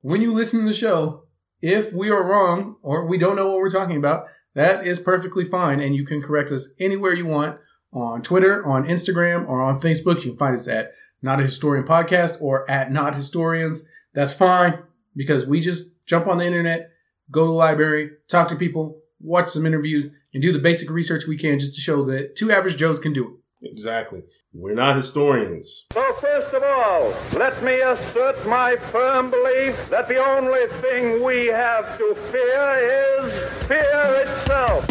when you listen to the show, if we are wrong or we don't know what we're talking about, that is perfectly fine. And you can correct us anywhere you want on Twitter, on Instagram, or on Facebook. You can find us at Not a Historian Podcast or at Not Historians. That's fine because we just jump on the internet, go to the library, talk to people, watch some interviews, and do the basic research we can just to show that two average Joes can do it. Exactly. We're not historians. So first of all, let me assert my firm belief that the only thing we have to fear is fear itself.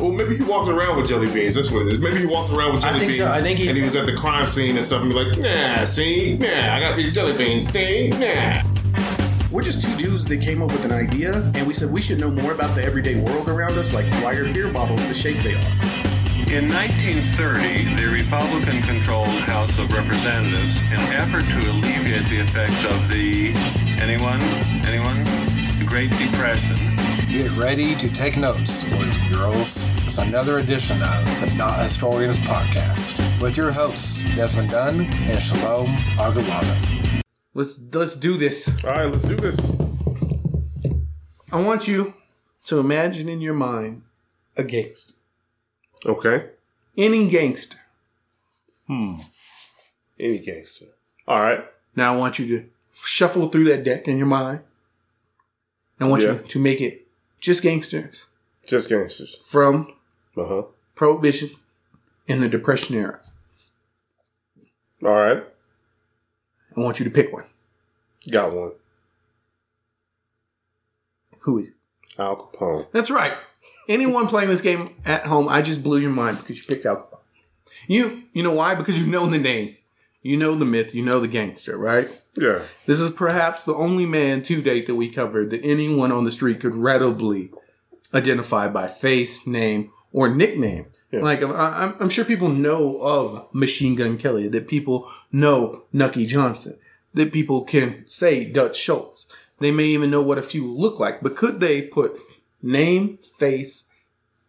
Well, maybe he walked around with jelly beans. That's what it is. Maybe he walked around with jelly I think beans. so. I think he- and he was at the crime scene and stuff and be like, nah, see, nah, I got these jelly beans, see, nah. We're just two dudes that came up with an idea, and we said we should know more about the everyday world around us, like why are beer bottles the shape they are. In 1930, the Republican controlled House of Representatives, in an effort to alleviate the effects of the. Anyone? Anyone? The Great Depression. Get ready to take notes, boys and girls. It's another edition of the Not Historians podcast with your hosts, Desmond Dunn and Shalom Agalava. Let's let's do this. All right, let's do this. I want you to imagine in your mind a gangster, Okay. any gangster. Hmm. Any gangster. All right. Now I want you to shuffle through that deck in your mind. I want Yeah. you to make it just gangsters Just gangsters. from Uh huh. Prohibition in the Depression era. All right. I want you to pick one. Got one. Who is it? Al Capone. That's right. Anyone playing this game at home, I just blew your mind because you picked Al Capone. You, you know why? Because you know the name, you know the myth, you know the gangster, right? Yeah. This is perhaps the only man to date that we covered that anyone on the street could readily identify by face, name, or nickname. Like I- I'm, I'm sure people know of Machine Gun Kelly, that people know Nucky Johnson, that people can say Dutch Schultz. They may even know what a few look like, but could they put name, face,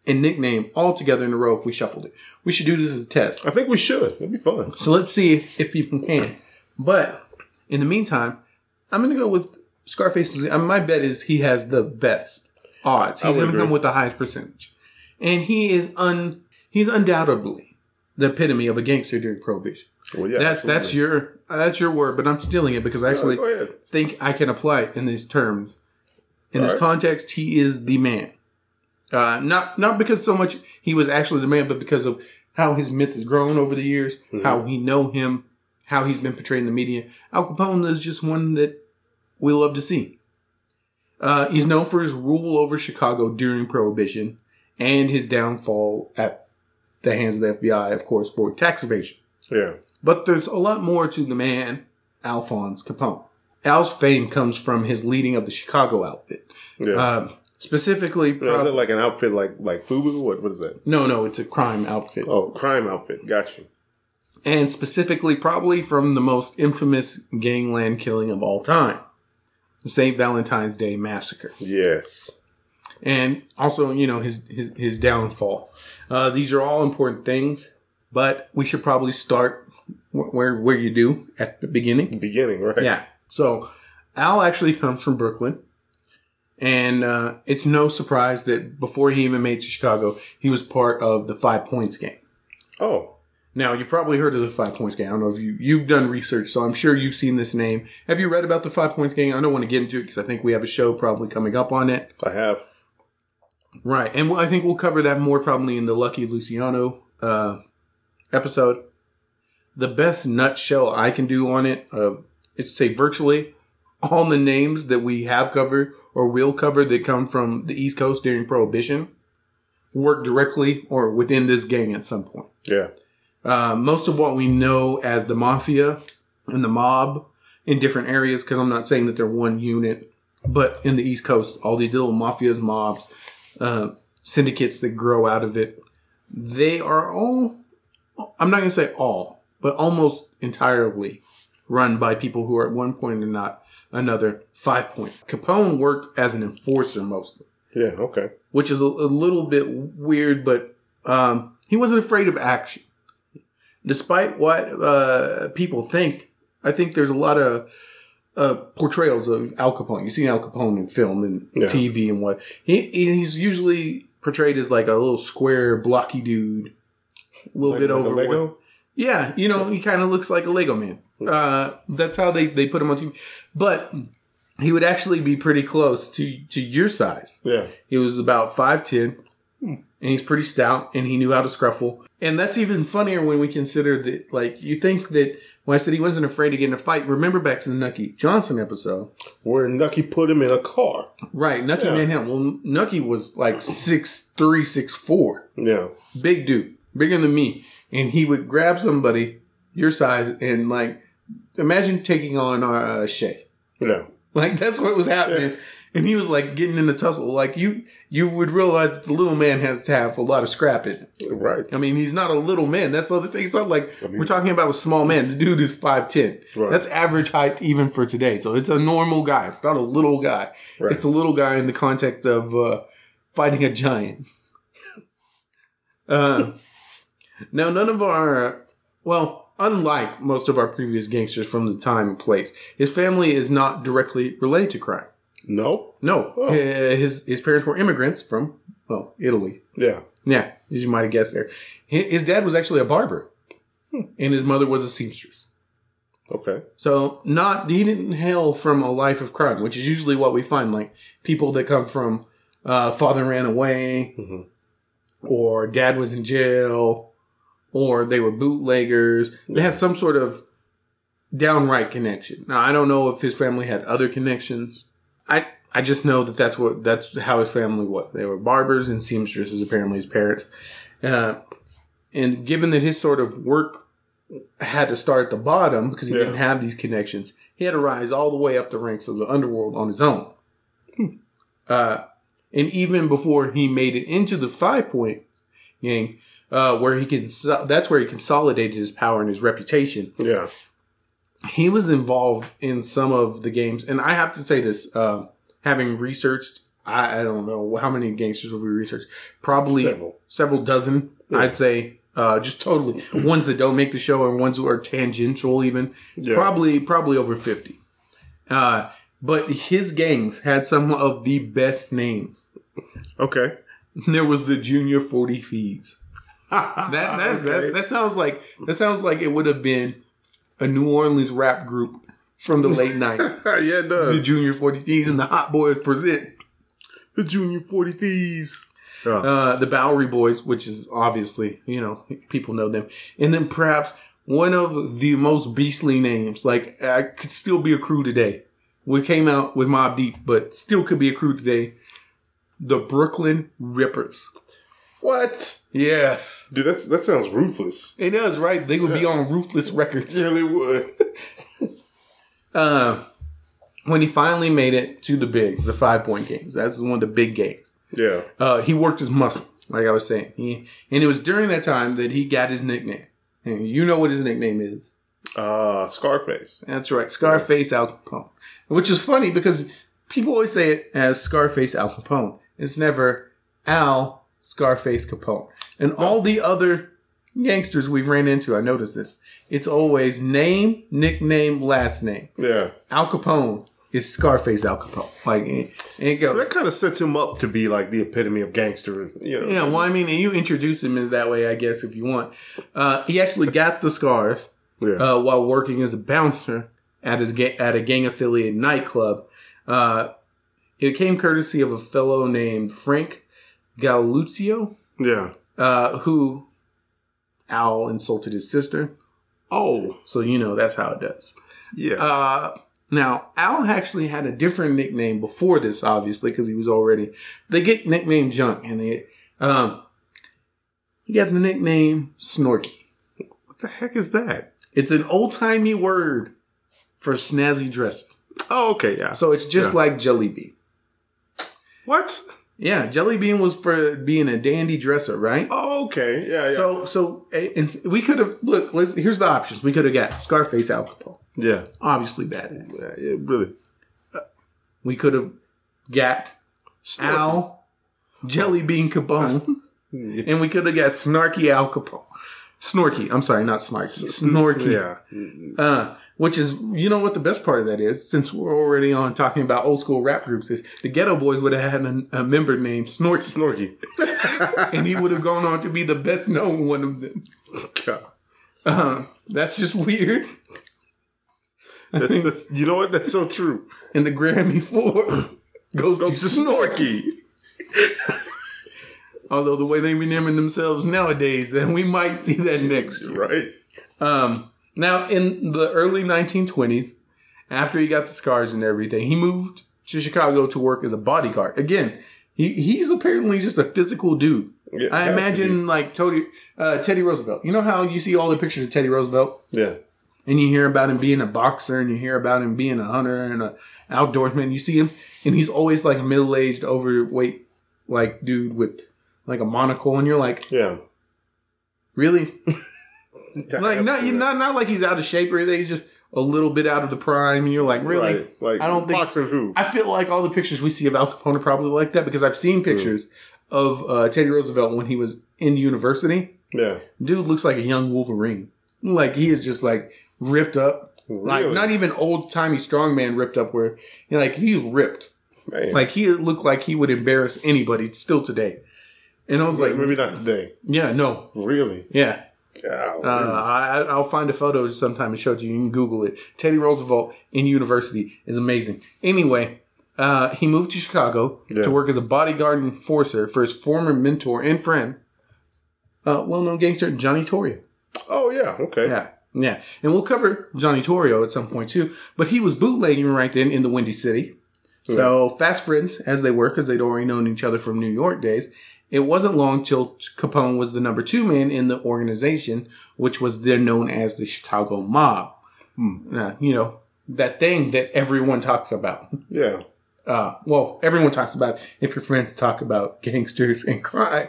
and nickname all together in a row if we shuffled it? We should do this as a test. I think we should. It'd be fun. So let's see if people can. But in the meantime, I'm going to go with Scarface. uh, My bet is he has the best odds. I He's going to come with the highest percentage, and he is un he's undoubtedly the epitome of a gangster during Prohibition. Well, yeah. that that's your that's your word, but I'm stealing it because I actually think I can apply it in these terms. In this context, he is the man. Uh, not not because so much he was actually the man, but because of how his myth has grown over the years, Mm-hmm. how we know him, how he's been portrayed in the media. Al Capone is just one that we love to see. Uh, he's known for his rule over Chicago during Prohibition and his downfall at the hands of the FBI, of course, for tax evasion. Yeah. But there's a lot more to the man, Alphonse Capone. Al's fame comes from his leading of the Chicago outfit. Yeah. Um, specifically, Now, is it like an outfit like like FUBU? What what is that? no, no, it's a crime outfit. Oh, crime outfit. Gotcha. And specifically, probably from the most infamous gangland killing of all time the St. Valentine's Day Massacre. Yes. and also you know his his, his downfall. Uh, these are all important things, but we should probably start where where you do at the beginning. Beginning, right? Yeah. So Al actually comes from Brooklyn, and uh, it's no surprise that before he even made to Chicago, he was part of the Five Points gang. Oh, Now you probably heard of the Five Points gang. I don't know if you you've done research, so I'm sure you've seen this name. Have you read about the Five Points gang? I don't want to get into it because I think we have a show probably coming up on it. I have. Right, and I think we'll cover that more probably in the Lucky Luciano uh, episode. The best nutshell I can do on it uh, is to say virtually all the names that we have covered or will cover that come from the East Coast during Prohibition work directly or within this gang at some point. Yeah. Uh, most of what we know as the mafia and the mob in different areas, because I'm not saying that they're one unit, but in the East Coast, all these little mafias, mobs, uh, syndicates that grow out of it, they are all, I'm not going to say all, but almost entirely run by people who are at one point or not another five point. Capone worked as an enforcer mostly Yeah. Okay. which is a, a little bit weird, but um, he wasn't afraid of action. Despite what uh, people think, I think there's a lot of uh, portrayals of Al Capone. You see Al Capone in film and Yeah. TV and what he he's usually portrayed as like a little square, blocky dude, a little Like- bit like. Lego? Yeah, you know, he kind of looks like a Lego man. Uh, that's how they, they put him on TV. But he would actually be pretty close to to your size. Yeah. He was about 5'10, and he's pretty stout, and he knew how to scruffle. And that's even funnier when we consider that, like, you think that when I said he wasn't afraid to get in a fight, remember back to the Nucky Johnson episode. Where Nucky put him in a car. Right, Nucky Yeah. Manhattan. Well, Nucky was like 6'3, 6'4. Yeah. big dude, bigger than me, and he would grab somebody your size and like imagine taking on uh, Shay. Yeah. Like that's what was happening, and he was like getting in the tussle. Like you, you would realize that the little man has to have a lot of scrap in. it. Right. I mean, he's not a little man. That's the other thing. It's not like we're talking about a small man. The dude is five ten. Right. That's average height even for today. So it's a normal guy. It's not a little guy. Right. It's a little guy in the context of uh, fighting a giant. uh, now, none of our well, unlike most of our previous gangsters from the time and place, his family is not directly related to crime. No. No, Oh. His his parents were immigrants from well Italy. Yeah. Yeah, as you might have guessed there. His dad was actually a barber, and his mother was a seamstress. Okay. So not he didn't hail from a life of crime, which is usually what we find, like people that come from uh, father ran away, Mhm. or dad was in jail, or they were bootleggers. They had some sort of downright connection. Now I don't know if his family had other connections. I I just know that that's what that's how his family was. They were barbers and seamstresses, apparently his parents. Uh, and given that his sort of work had to start at the bottom because he Yeah. didn't have these connections, he had to rise all the way up the ranks of the underworld on his own. Uh, and even before he made it into the Five Point Gang, uh, where he can that's where he consolidated his power and his reputation Yeah. he was involved in some of the games, and I have to say this, uh, having researched, I, I don't know how many gangsters have we researched, probably Several. several, dozen. Yeah. I'd say, uh, just totally ones that don't make the show, and ones who are tangential, even Yeah. probably probably over fifty. Uh, but his gangs had some of the best names. Okay. There was the Junior Forty Thieves. That that, Okay. that that sounds like that sounds like it would have been a New Orleans rap group from the late night. yeah, it the. Junior Forty Thieves and the Hot Boys present The Junior 40 Thieves. Oh. uh, the Bowery Boys, which is obviously you know people know them, and then perhaps one of the most beastly names. Like I could still be a crew today. We came out with Mobb Deep, but still could be a crew today. The Brooklyn Rippers. what? Yes, Dude, that's that sounds ruthless. it does. Right? They would be on Ruthless Records. Yeah, they would. Uh, when he finally made it to the bigs, the five point games, that's one of the big games. yeah. Uh, he worked his muscle, like I was saying. He, and it was during that time that he got his nickname. And you know what his nickname is. Uh, Scarface. That's right, Scarface Al Capone. Which is funny because people always say it as Scarface Al Capone. It's never Al Scarface Capone. And all the other gangsters we've ran into, I noticed this. It's always name, nickname, last name. Yeah. Al Capone is Scarface Al Capone. Like, it, it goes. So that kind of sets him up to be like the epitome of gangster. You know. Yeah, well, I mean, and you introduce him in that way, I guess, if you want. Uh, he actually got the scars Yeah. uh, while working as a bouncer at his ga- at a gang affiliate nightclub. Uh, it came courtesy of a fellow named Frank Galluccio, yeah. uh, who Al insulted his sister. Oh. So you know that's how it does. Yeah. Uh, now, Al actually had a different nickname before this, obviously, because he was already. They get nicknamed Junk, and they. Um, he got the nickname Snorky. what the heck is that? It's an old timey word for snazzy dresser. Oh, okay. Yeah. So it's just Yeah. like Jelly Bean. What? Yeah, Jelly Bean was for being a dandy dresser, right? Oh, okay. Yeah. Yeah. So, so eh, and we could have look. Let's, here's the options. We could have got Scarface Al Capone, yeah. obviously badass. Yeah. yeah really. We could have got Al Jelly Bean Capone, and we could have got Snarky Al Capone. Snorky. I'm sorry, not Snarky. Snorky. Yeah. Uh, which is, you know what the best part of that is, since we're already on talking about old school rap groups, is the Geto Boys would have had a, a member named Snorky, Snorky. and he would have gone on to be the best known one of them. God. Uh, that's just weird. That's, that's, you know what? That's so true. And the Grammy for goes, Goes to to Snorky. Although the way they renaming themselves nowadays, then we might see that next year. Right? Um, now, in the early 1920s, after he got the scars and everything, he moved to Chicago to work as a bodyguard. Again, he, he's apparently just a physical dude. Yeah, I has to imagine like Teddy, uh, Teddy Roosevelt. You know how you see all the pictures of Teddy Roosevelt, Yeah. and you hear about him being a boxer, and you hear about him being a hunter and a outdoorsman. You see him, and he's always like a middle aged, overweight, like dude with like a monocle, and you're like, Yeah. really? like not you not not like he's out of shape or anything. He's just a little bit out of the prime. And you're like, really? Right. Like, I don't think. who? I feel like all the pictures we see of Al Capone are probably like that because I've seen pictures of uh, Teddy Roosevelt when he was in university. yeah. Dude looks like a young Wolverine. Like he is just like ripped up. Like not even old timey strongman ripped up where you know, like he's ripped. Man. Like he looked like he would embarrass anybody still today. And I was like, maybe not today. yeah, no, Really? yeah. Golly. Uh, I, I'll find a photo sometime and show it to you. You can Google it. Teddy Roosevelt in university is amazing. Anyway, uh, he moved to Chicago Yeah. to work as a bodyguard enforcer for his former mentor and friend, uh, well-known gangster Johnny Torrio. oh yeah. Okay. Yeah, yeah, and we'll cover Johnny Torrio at some point too. But he was bootlegging right then in the Windy City. So fast friends as they were, because they'd already known each other from New York days. It wasn't long till Capone was the number two man in the organization, which was then known as the Chicago Mob. Uh, you know that thing that everyone talks about. Yeah. Uh, well, everyone talks about if your friends talk about gangsters and crime,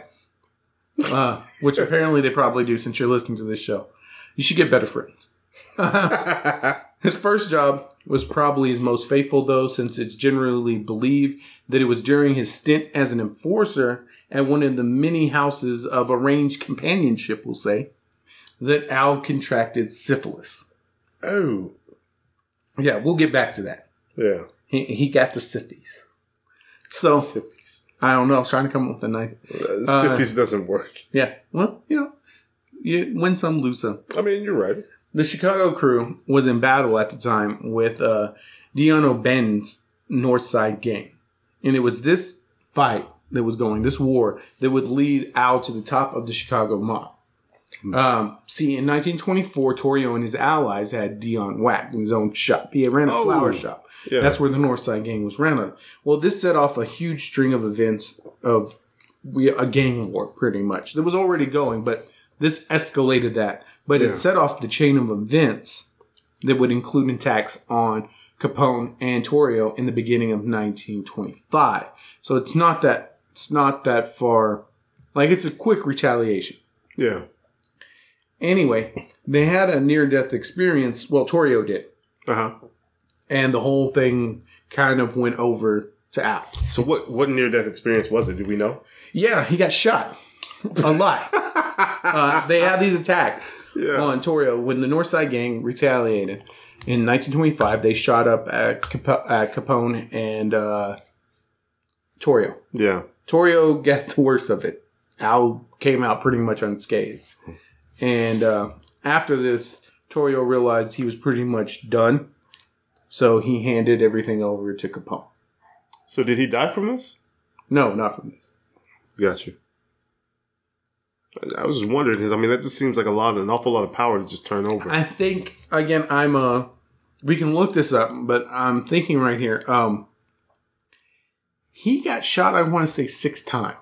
uh, which apparently they probably do since you're listening to this show. You should get better friends. his first job was probably his most faithful, though, since it's generally believed that it was during his stint as an enforcer at one of the many houses of arranged companionship, we'll say, that Al contracted syphilis. Oh. Yeah, we'll get back to that. Yeah. He, he got the syphilis. So. I don't know. I was trying to come up with a nice. Uh, syphilis doesn't work. Yeah. Well, you know, you win some, lose some. I mean, you're right. The Chicago crew was in battle at the time with uh, Dion O'Banion's North Side gang. And it was this fight that was going, this war, that would lead Al to the top of the Chicago mob. Um, see, in 1924, Torrio and his allies had Dion whacked in his own shop. He had ran a Oh. flower shop. Yeah. That's where the North Side gang was ran on. Well, this set off a huge string of events of we a gang war, pretty much. That was already going, but this escalated that. But Yeah. it set off the chain of events that would include attacks on Capone and Torrio in the beginning of 1925. So it's not that it's not that far. Like it's a quick retaliation. Yeah. Anyway, they had a near death experience. Well, Torrio did, Uh huh. and the whole thing kind of went over to Al. So what what near death experience was it? Do we know? Yeah, he got shot a lot. uh, they had these attacks Yeah. on Torrio when the Northside Gang retaliated in 1925. They shot up at, Cap- at Capone and uh, Torrio. Yeah. Torrio got the worst of it. Al came out pretty much unscathed. And uh, after this, Torrio realized he was pretty much done. So he handed everything over to Capone. So did he die from this? No, not from this. Got you. I- was just wondering because I mean that just seems like a lot, an awful lot of power to just turn over. I think again, I'm uh we can look this up, but I'm thinking right here. Um, he got shot. I want to say six times.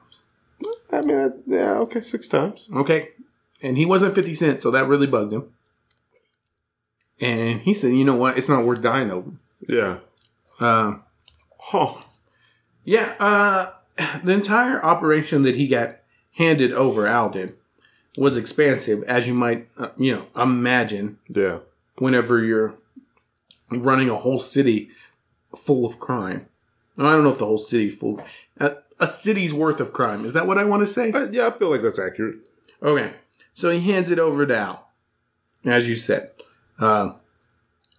I mean, yeah, okay, six times. Okay, and he wasn't Fifty Cent, so that really bugged him. And he said, "You know what? It's not worth dying over." Yeah. Uh, Huh. yeah. Uh, the entire operation that he got handed over, Alden was expansive, as you might, uh, you know, imagine. Yeah. whenever you're running a whole city full of crime. I don't know if the whole city full a, a city's worth of crime. Is that what I want to say? I, yeah, I feel like that's accurate. Okay. So he hands it over to Al, as you said. Uh,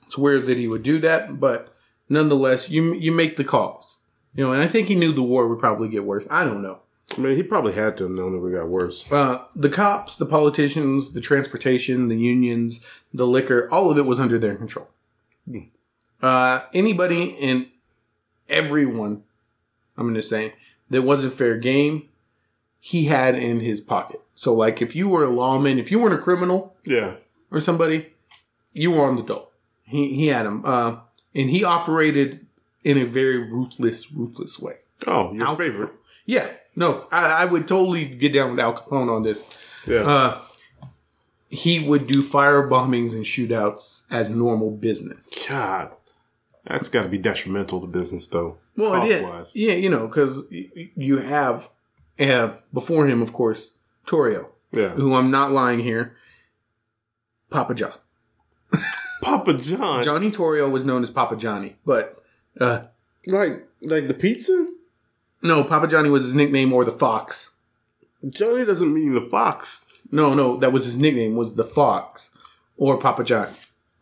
it's weird that he would do that, but nonetheless, you you make the calls. You know, and I think he knew the war would probably get worse. I don't know. I mean, he probably had to have known that it got worse. Uh, the cops, the politicians, the transportation, the unions, the liquor, all of it was under their control. Uh, anybody and everyone, I'm going to say, that wasn't fair game, he had in his pocket. So, like, if you were a lawman, if you weren't a criminal Yeah. or somebody, you were on the dole. He, he had him. Uh, and he operated in a very ruthless, ruthless way. Oh, your Al- favorite. Yeah, no, I, I would totally get down with Al Capone on this. Yeah. Uh, he would do fire bombings and shootouts as normal business. God. That's got to be detrimental to business, though. Well, it is. Yeah, you know, because you have uh, before him, of course, Torrio, Yeah. who I'm not lying here, Papa John. Papa John. Johnny Torrio was known as Papa Johnny, but uh, Like, like the pizza? No, Papa Johnny was his nickname or the Fox. Johnny doesn't mean the fox. No, no, that was his nickname was the Fox or Papa Johnny.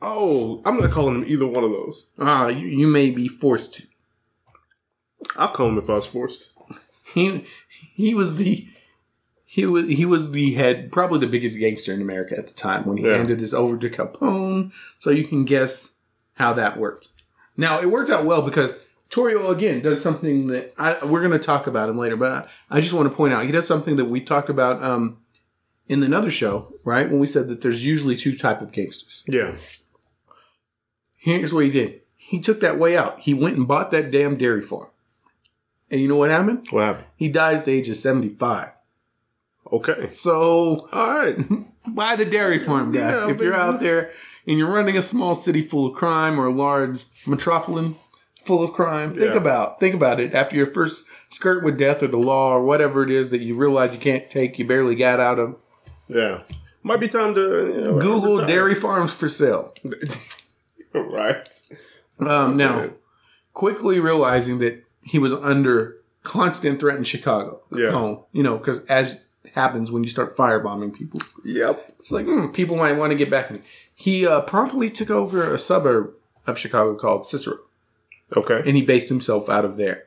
Oh, I'm not calling him either one of those. Ah, you, you may be forced to. I'll call him if I was forced. he he was the he was he was the head probably the biggest gangster in America at the time when he Yeah. handed this over to Capone. So you can guess how that worked. Now it worked out well because Torrio again does something that I, we're going to talk about him later, but I, I just want to point out he does something that we talked about um, in another show, right? When we said that there's usually two type of gangsters. Yeah. Here's what he did. He took that way out. He went and bought that damn dairy farm. And you know what happened? What happened? He died at the age of 75. Okay. So All right. buy the dairy farm, guys. Yeah, if you're out there and you're running a small city full of crime or a large metropolitan full of crime, think Yeah. about think about it. After your first skirt with death or the law or whatever it is that you realize you can't take, you barely got out of. Yeah. Might be time to you know, Google retire. dairy farms for sale. right. Um, now, quickly realizing that he was under constant threat in Chicago. Yeah. Capone, you know, because as happens when you start firebombing people. Yep. It's like hmm, people might want to get back. He uh, promptly took over a suburb of Chicago called Cicero, Okay. and he based himself out of there.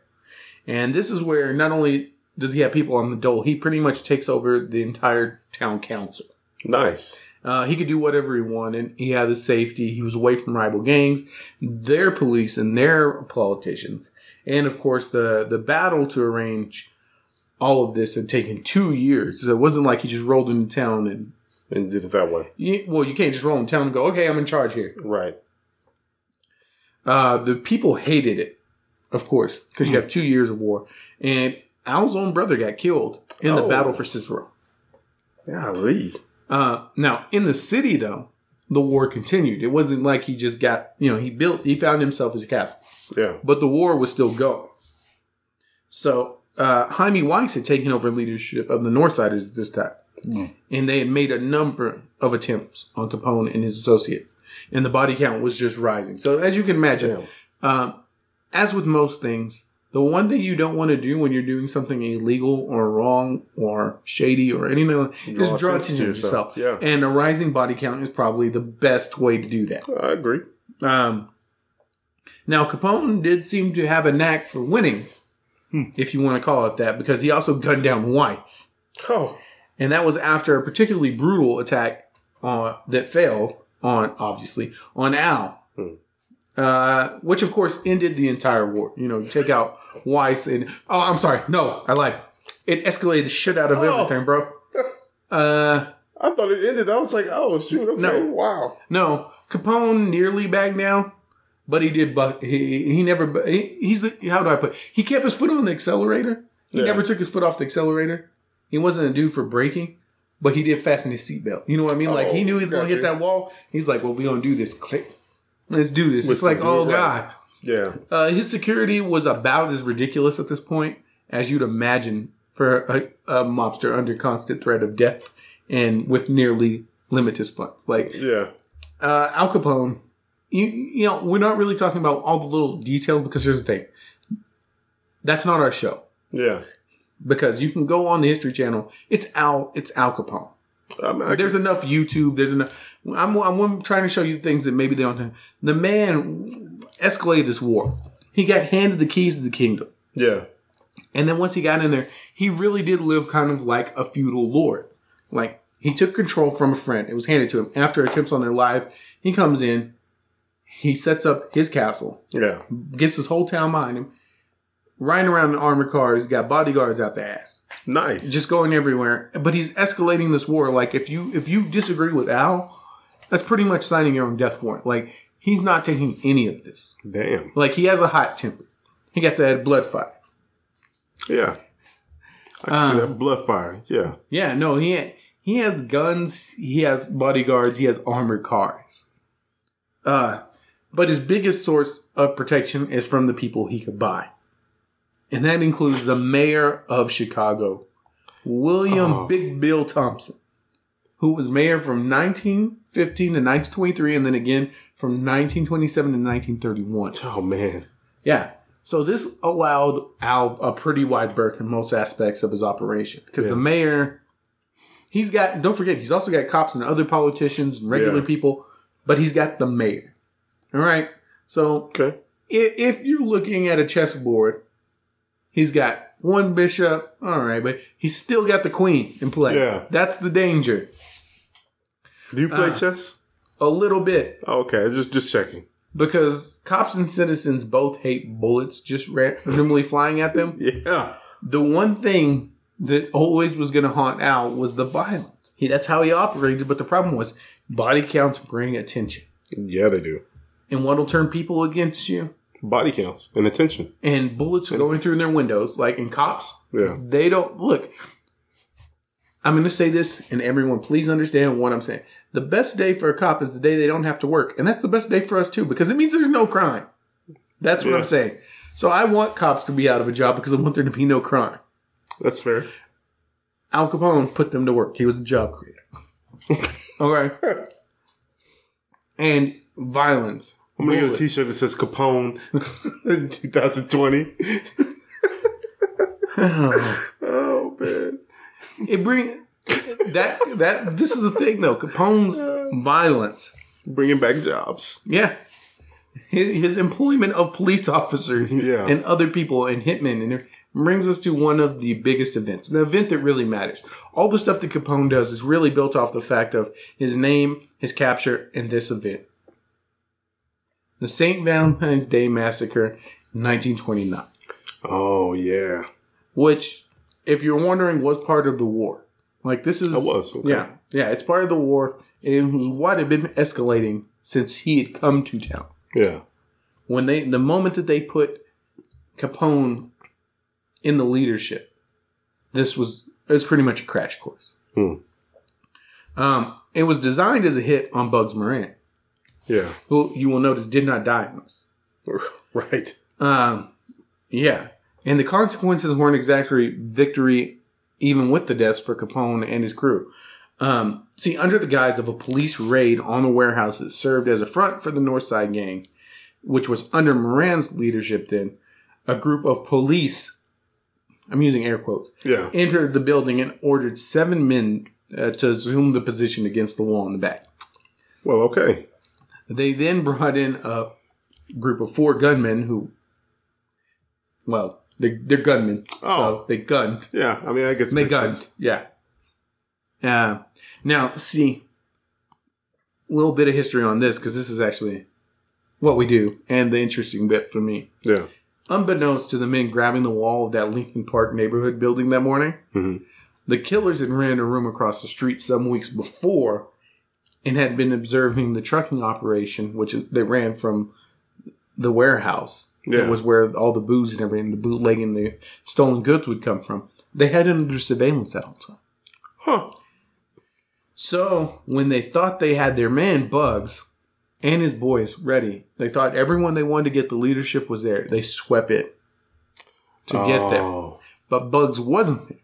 And this is where not only does he have people on the dole, he pretty much takes over the entire town council. Nice. Uh, he could do whatever he wanted. He had the safety. He was away from rival gangs, their police, and their politicians. And of course, the the battle to arrange all of this had taken two years. So it wasn't like he just rolled into town and And did it that way. you, well, you can't just roll in town and go, okay, I'm in charge here. Right. Uh, the people hated it, of course, because you have two years of war. And Al's own brother got killed in the Oh. battle for Cicero. Golly. Uh, now, in the city, though, the war continued. It wasn't like he just got, you know, he built, he found himself his castle, Yeah. but the war was still going. So, uh, Hymie Weiss had taken over leadership of the North Northsiders at this time. And they had made a number of attempts on Capone and his associates. And the body count was just rising. So, as you can imagine, um, as with most things, the one thing you don't want to do when you're doing something illegal or wrong or shady or anything like that is Draw draw attention to yourself. Yeah. And a rising body count is probably the best way to do that. I agree. Um, now, Capone did seem to have a knack for winning, if you want to call it that, because he also gunned down Weiss. Oh. And that was after a particularly brutal attack uh, that failed on, obviously, on Al. Uh, which of course ended the entire war. You know, you take out Weiss and oh, I'm sorry, no, I lied. It escalated the shit out of Oh. everything, bro. Uh, I thought it ended. I was like, oh shoot. Okay. No. Wow. no, Capone nearly backed down, but he did. But he he never. He, he's the how do I put? He kept his foot on the accelerator. He Yeah. never took his foot off the accelerator. He wasn't a dude for braking, but he did fasten his seatbelt. You know what I mean? like he knew he was gonna hit that wall. He's like, "Well, we gonna do this. Click. Let's do this." It's like, oh god. Yeah. Uh, his security was about as ridiculous at this point as you'd imagine for a, a mobster under constant threat of death and with nearly limitless funds. Like Yeah. uh, Al Capone, you, you know, we're not really talking about all the little details because here's the thing. That's not our show Yeah. Because you can go on the History Channel. It's Al. It's Al Capone. I mean, I There's enough YouTube. There's enough. I'm, I'm trying to show you things that maybe they don't have. The man escalated this war. He got handed the keys to the kingdom. yeah. And then once he got in there, he really did live kind of like a feudal lord. Like he took control from a friend. It was handed to him after attempts on their life. He comes in, he sets up his castle, Yeah. gets his whole town behind him, riding around in armored cars, got bodyguards out the ass, Nice. just going everywhere. But he's escalating this war. Like if you if you disagree with Al, that's pretty much signing your own death warrant. Like he's not taking any of this. Damn. Like he has a hot temper. He got that blood fire. Yeah. I can see that blood fire. Yeah. Yeah, no, he he has guns, he has bodyguards, he has armored cars. Uh, but his biggest source of protection is from the people he could buy, and that includes the mayor of Chicago, William Oh. Big Bill Thompson, who was mayor from 1915 to 1923, and then again from 1927 to 1931. Oh man. Yeah. So this allowed Al a pretty wide berth in most aspects of his operation because Yeah. the mayor, he's got. Don't forget, he's also got cops and other politicians and regular Yeah. people, but he's got the mayor. All right. So Okay. if, if you're looking at a chessboard, he's got one bishop. All right, but he's still got the queen in play. Yeah. That's the danger. Do you play Uh. chess? A little bit Oh, okay. Just just checking. because cops and citizens both hate bullets just randomly flying at them. Yeah. the one thing that always was going to haunt Al was the violence. He, that's how he operated, but the problem was body counts bring attention. Yeah, they do. And what'll turn people against you? Body counts and attention. And bullets going through their windows, like in cops. Yeah. They don't look. I'm going to say this, and everyone, please understand what I'm saying. The best day for a cop is the day they don't have to work, and that's the best day for us too, because it means there's no crime. That's what Yeah. I'm saying. So I want cops to be out of a job because I want there to be no crime. That's fair. Al Capone put them to work. He was a job creator. okay. And violence. I'm gonna get a. T-shirt that says Capone 2020. oh man. It bring that that this is the thing though. Capone's violence. Bringing back jobs. Yeah. His, his employment of police officers Yeah. and other people and hitmen and brings us to one of the biggest events, the event that really matters. All the stuff that Capone does is really built off the fact of his name, his capture, and this event. The St. Valentine's Day Massacre, 1929. Oh yeah. which, if you're wondering, was part of the war. Like this is, It was, okay. yeah, yeah, it's part of the war. It was what had been escalating since he had come to town. Yeah. When they, the moment that they put Capone in the leadership, this was it was pretty much a crash course. Hmm. Um, it was designed as a hit on Bugs Moran, Yeah. who you will notice did not die in. Right. Um, yeah, and the consequences weren't exactly victory, even with the deaths for Capone and his crew. Um, see, under the guise of a police raid on the warehouse that served as a front for the North Side Gang, which was under Moran's leadership, then a group of police, I'm using air quotes, Yeah. entered the building and ordered seven men uh, to assume the position against the wall in the back. Well, okay. They then brought in a group of four gunmen who, well, they're, they're gunmen, so Oh. they gunned. Yeah. I mean, I guess They gunned, sense. yeah. Uh, now, see, a little bit of history on this because this is actually what we do and the interesting bit for me. Yeah. Unbeknownst to the men grabbing the wall of that Lincoln Park neighborhood building that morning, Mhm. the killers had ran a room across the street some weeks before and had been observing the trucking operation, which they ran from the warehouse. Yeah. It was where all the booze and everything, the bootleg and the stolen goods would come from. They had it under surveillance that whole time. Huh. So when they thought they had their man Bugs and his boys ready, they thought everyone they wanted to get the leadership was there. They swept it to get there. Oh. But Bugs wasn't there.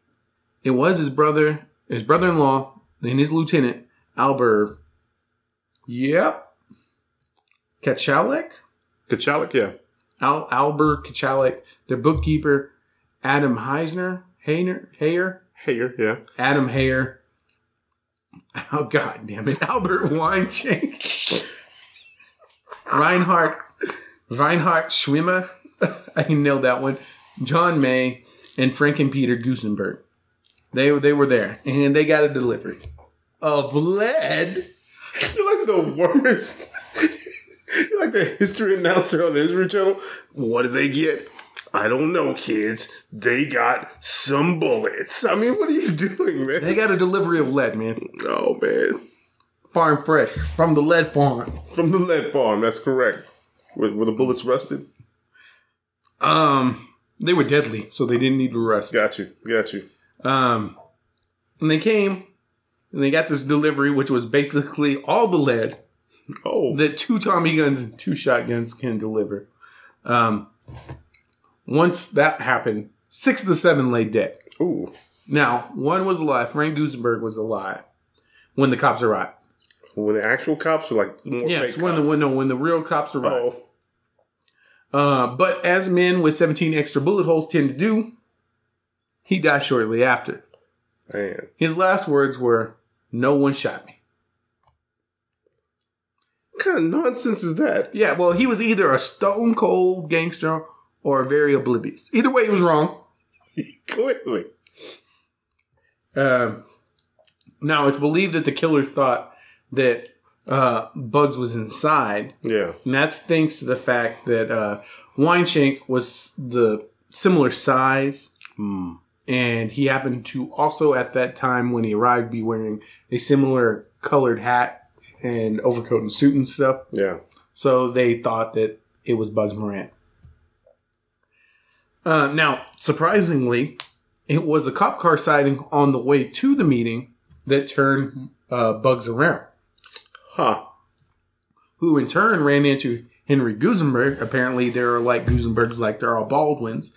It was his brother, his brother-in-law, and his lieutenant, Albert. Yep. Kachellek? Kachellek, yeah. Al- Albert Kachellek, the bookkeeper, Adam Heisner, Heyer, Heyer, Heyer, yeah. Adam Heyer, Oh god damn it, Albert Weinshank, Reinhardt, Reinhardt Schwimmer. I can nail that one. John May and Frank and Peter Gusenberg. They they were there and they got a delivery of lead. You're like the worst. You're like the history announcer on the History Channel. What did they get? I don't know, kids. They got some bullets. I mean, what are you doing, man? They got a delivery of lead, man. oh man, Farm fresh from the lead farm. from the lead farm. That's correct. Were, were the bullets rusted? Um, they were deadly, so they didn't need to rust. Got you. Got you. Um, and they came and they got this delivery, which was basically all the lead Oh, that two Tommy guns and two shotguns can deliver. Um, once that happened, six of the seven lay dead. ooh. Now, one was alive. Frank Gusenberg was alive when the cops arrived. When the actual cops are like more Yes, when the cops. when the, when the real cops arrived. Oh, Uh, but as men with 17 extra bullet holes tend to do, he died shortly after. man. His last words were, "No one shot me." What kind of nonsense is that? Yeah, well, he was either a stone cold gangster or very oblivious. Either way, he was wrong. Clearly. Um, now, it's believed that the killers thought that uh, Bugs was inside, Yeah. and that's thanks to the fact that uh, Weinshank was the similar size, and he happened to also at that time when he arrived be wearing a similar colored hat and overcoat and suit and stuff. Yeah. So they thought that it was Bugs Moran. Uh, now, surprisingly, it was a cop car sighting on the way to the meeting that turned uh, Bugs around, Huh. who in turn ran into Henry Gusenberg. Apparently, they're like Gusenbergs, like they're all Baldwins.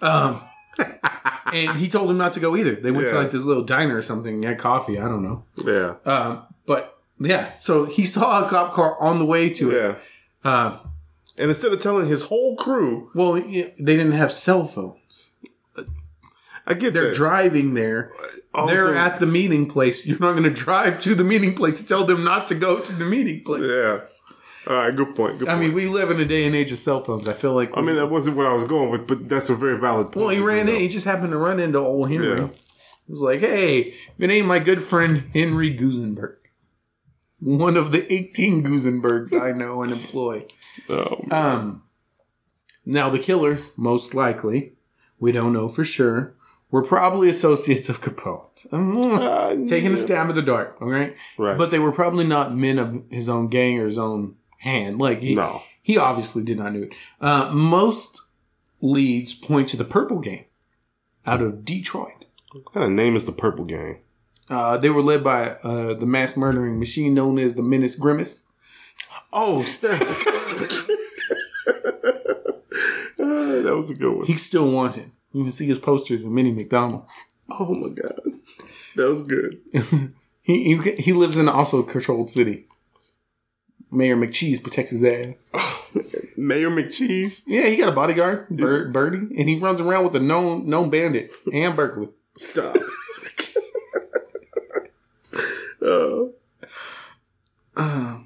Um, and he told him not to go either. They went to like this little diner or something, had coffee. I don't know. Yeah. Um, but yeah, so he saw a cop car on the way to it. Yeah. Uh, And instead of telling his whole crew, Well, they didn't have cell phones. I get They're that. driving there. Also- They're at the meeting place. You're not going to drive to the meeting place to tell them not to go to the meeting place. Yeah. All right. Good point. Good I point. mean, we live in a day and age of cell phones. I feel like. I mean, that wasn't what I was going with, but that's a very valid point. well, he ran in. He just happened to run into old Henry. Yeah. He was like, "Hey, your name, my good friend Henry Gusenberg, one of the 18 Gusenbergs I know and employ." Oh, Um, now the killers, most likely, we don't know for sure, were probably associates of Capone. Mm, Taking a stab at the dark, all right? Right. But they were probably not men of his own gang or his own hand. Like he, No. he obviously did not do it. Uh, most leads point to the Purple Gang out of Detroit. What kind of name is the Purple Gang? Uh, they were led by uh, the mass murdering machine known as the Menace Grimace. Oh. That was a good one. He's still wanted. You can see his posters in many McDonald's. Oh my god, that was good. He, he he lives in an also controlled city. Mayor McCheese protects his ass. Mayor McCheese. Yeah, he got a bodyguard, Bird, Birdie, and he runs around with a known known bandit and Berkeley. Stop. uh,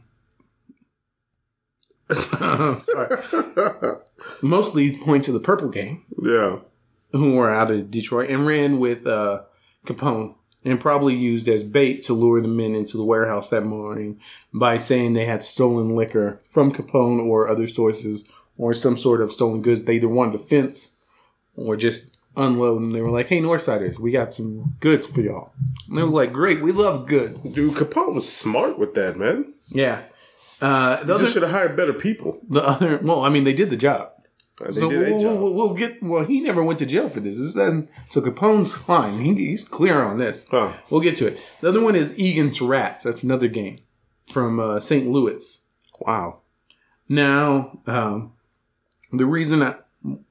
Sorry. Most leads point to the Purple Gang, yeah. who were out of Detroit and ran with uh, Capone, and probably used as bait to lure the men into the warehouse that morning by saying they had stolen liquor from Capone or other sources or some sort of stolen goods. They either wanted to fence or just unload, and they were like, "Hey, Northsiders, we got some goods for y'all." And they were like, "Great, we love goods." Dude, Capone was smart with that, man. Yeah. Uh, the, They other, should have hired better people. the other, well, I mean, they did the job. Uh, so we'll, we'll, we'll get. Well, he never went to jail for this. this doesn't, so Capone's fine. He, he's clear on this. Huh. We'll get to it. The other one is Egan's Rats. That's another game from uh, St. Louis. Wow. Now, um, the reason I,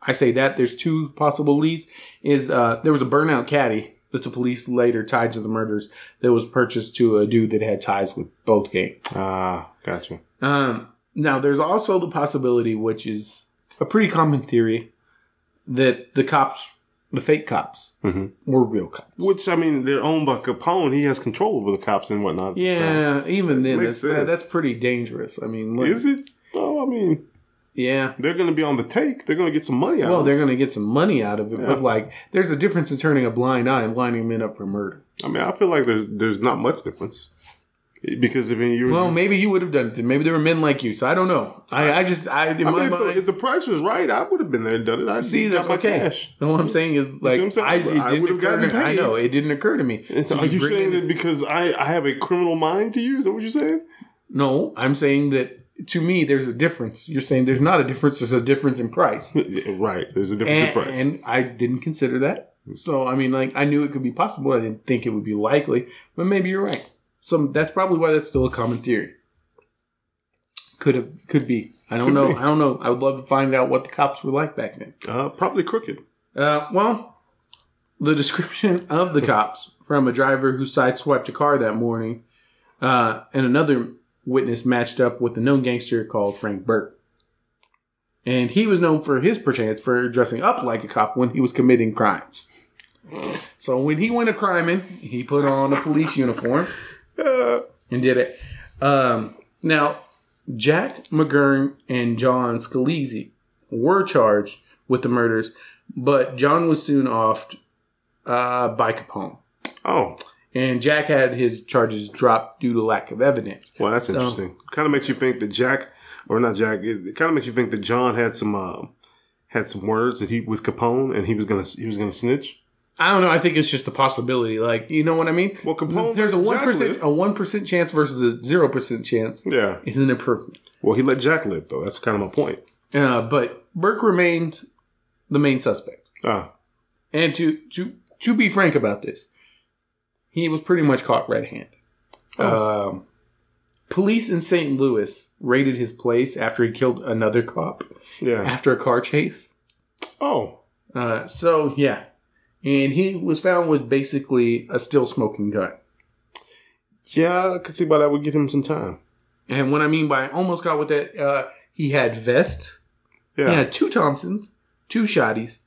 I say that there's two possible leads is uh, there was a burnout caddy that the police later tied to the murders that was purchased to a dude that had ties with both gangs. Ah, gotcha. Um, now, there's also the possibility, which is a pretty common theory, that the cops the fake cops mm-hmm. were real cops. Which I mean, they're owned by Capone. He has control over the cops and whatnot. Yeah, even then, that's, sense. that's pretty dangerous. I mean, look, Is it? Oh, I mean, yeah. they're going to be on the take. They're going to get some money out. Of it. Well, of they're going to get some money out of it, but like, there's a difference in turning a blind eye and lining men up for murder. I mean, I feel like there's there's not much difference because I mean, you. Well, maybe you would have done it. Maybe there were men like you, so I don't know. I, I just, I in I my mean, if the, mind, if the price was right, I would have been there and done it. I'd see that's my okay. cash. And what I'm saying is, like, saying? I, I would've gotten to, I know it didn't occur to me. So So are you saying that because I, I have a criminal mind to use? Is that what you're saying? No, I'm saying that to me, there's a difference. You're saying there's not a difference. There's a difference in price. Right. There's a difference in price. and I didn't consider that. So I mean, like I knew it could be possible. I didn't think it would be likely, but maybe you're right. So that's probably why that's still a common theory. Could have, could be. I don't Could know. be. I don't know. I would love to find out what the cops were like back then. uh, probably crooked. Uh, well, the description of the cops from a driver who sideswiped a car that morning, uh, and another witness matched up with a known gangster called Frank Burke. And he was known for his perchance for dressing up like a cop when he was committing crimes. So when he went a criming, he put on a police uniform and did it. Um, now, Jack McGurn and John Scalise were charged with the murders, but John was soon offed uh, by Capone. Oh, And Jack had his charges dropped due to lack of evidence. well, that's interesting. Kind of makes you think that Jack, or not Jack, it, it kind of makes you think that John had some uh, had some words that he with Capone, and he was gonna he was gonna snitch. I don't know. I think it's just a possibility. Like, you know what I mean? Well, Capone There's a one percent a one percent chance versus a zero percent chance. Yeah. It's an improvement. Well, he let Jack live though. That's kind of my point. Uh, but Burke remained the main suspect. Ah, And to to to be frank about this, he was pretty much caught red-handed. Um, police in St. Louis raided his place after he killed another cop yeah. after a car chase. Oh, Uh, so yeah, and he was found with basically a still smoking gun. yeah. I could see why that would get him some time. And what I mean by almost got with that, uh, he had vest, Yeah. he had two Thompsons, two shotties,